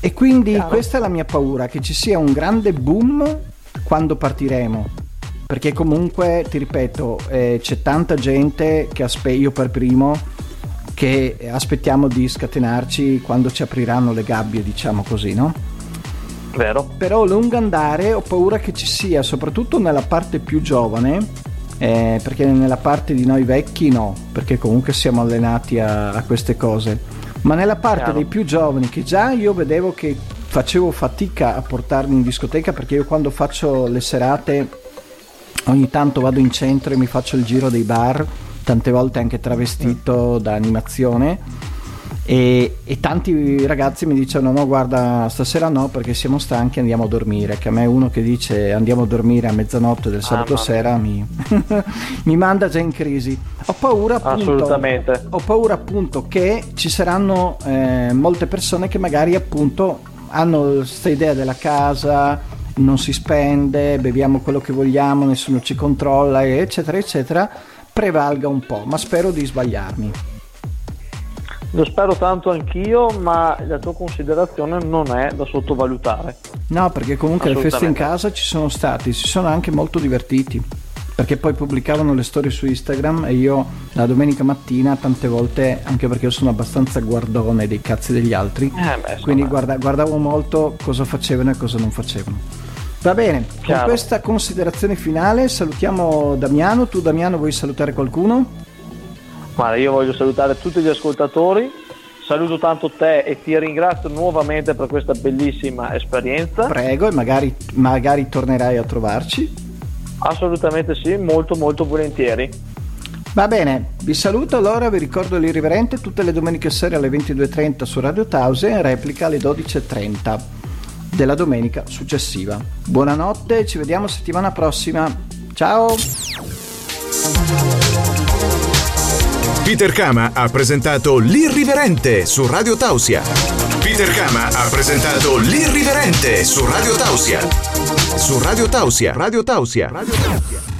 E quindi Chiaro. questa è la mia paura, che ci sia un grande boom quando partiremo. Perché comunque, ti ripeto, eh, c'è tanta gente che aspe- io per primo, che aspettiamo di scatenarci quando ci apriranno le gabbie, diciamo così, no? Vero. Però a lungo andare ho paura che ci sia, soprattutto nella parte più giovane, eh, perché nella parte di noi vecchi no, perché comunque siamo allenati a, a queste cose, ma nella parte Chiaro. dei più giovani che già io vedevo che facevo fatica a portarmi in discoteca perché io quando faccio le serate ogni tanto vado in centro e mi faccio il giro dei bar, tante volte anche travestito mm. da animazione e, e, tanti ragazzi mi dicono no guarda stasera no perché siamo stanchi andiamo a dormire. Che a me uno che dice andiamo a dormire a mezzanotte del sabato ah, sera mi, [LAUGHS] mi, manda già in crisi. Ho paura appunto, ho paura appunto che ci saranno eh, molte persone che magari appunto hanno questa idea della casa non si spende beviamo quello che vogliamo nessuno ci controlla eccetera eccetera prevalga un po' ma spero di sbagliarmi lo spero tanto anch'io, ma la tua considerazione non è da sottovalutare. No, perché comunque le feste in casa ci sono stati, si sono anche molto divertiti. Perché poi pubblicavano le storie su Instagram e io la domenica mattina tante volte, anche perché io sono abbastanza guardone dei cazzi degli altri, eh beh, quindi guarda, guardavo molto cosa facevano e cosa non facevano. Va bene, Chiaro. con questa considerazione finale salutiamo Damiano. Tu Damiano vuoi salutare qualcuno? Guarda, io voglio salutare tutti gli ascoltatori, saluto tanto te e ti ringrazio nuovamente per questa bellissima esperienza. Prego, e magari, magari tornerai a trovarci. Assolutamente sì, molto molto volentieri. Va bene, vi saluto allora, vi ricordo l'irriverente tutte le domeniche sere alle 22.30 su Radio Tause e replica alle 12.30 della domenica successiva. Buonanotte, ci vediamo settimana prossima. Ciao! Peter Kama ha presentato L'Irriverente su Radio Tausia. Peter Kama ha presentato L'Irriverente su Radio Tausia. Su Radio Tausia. Radio Tausia. Radio Tausia.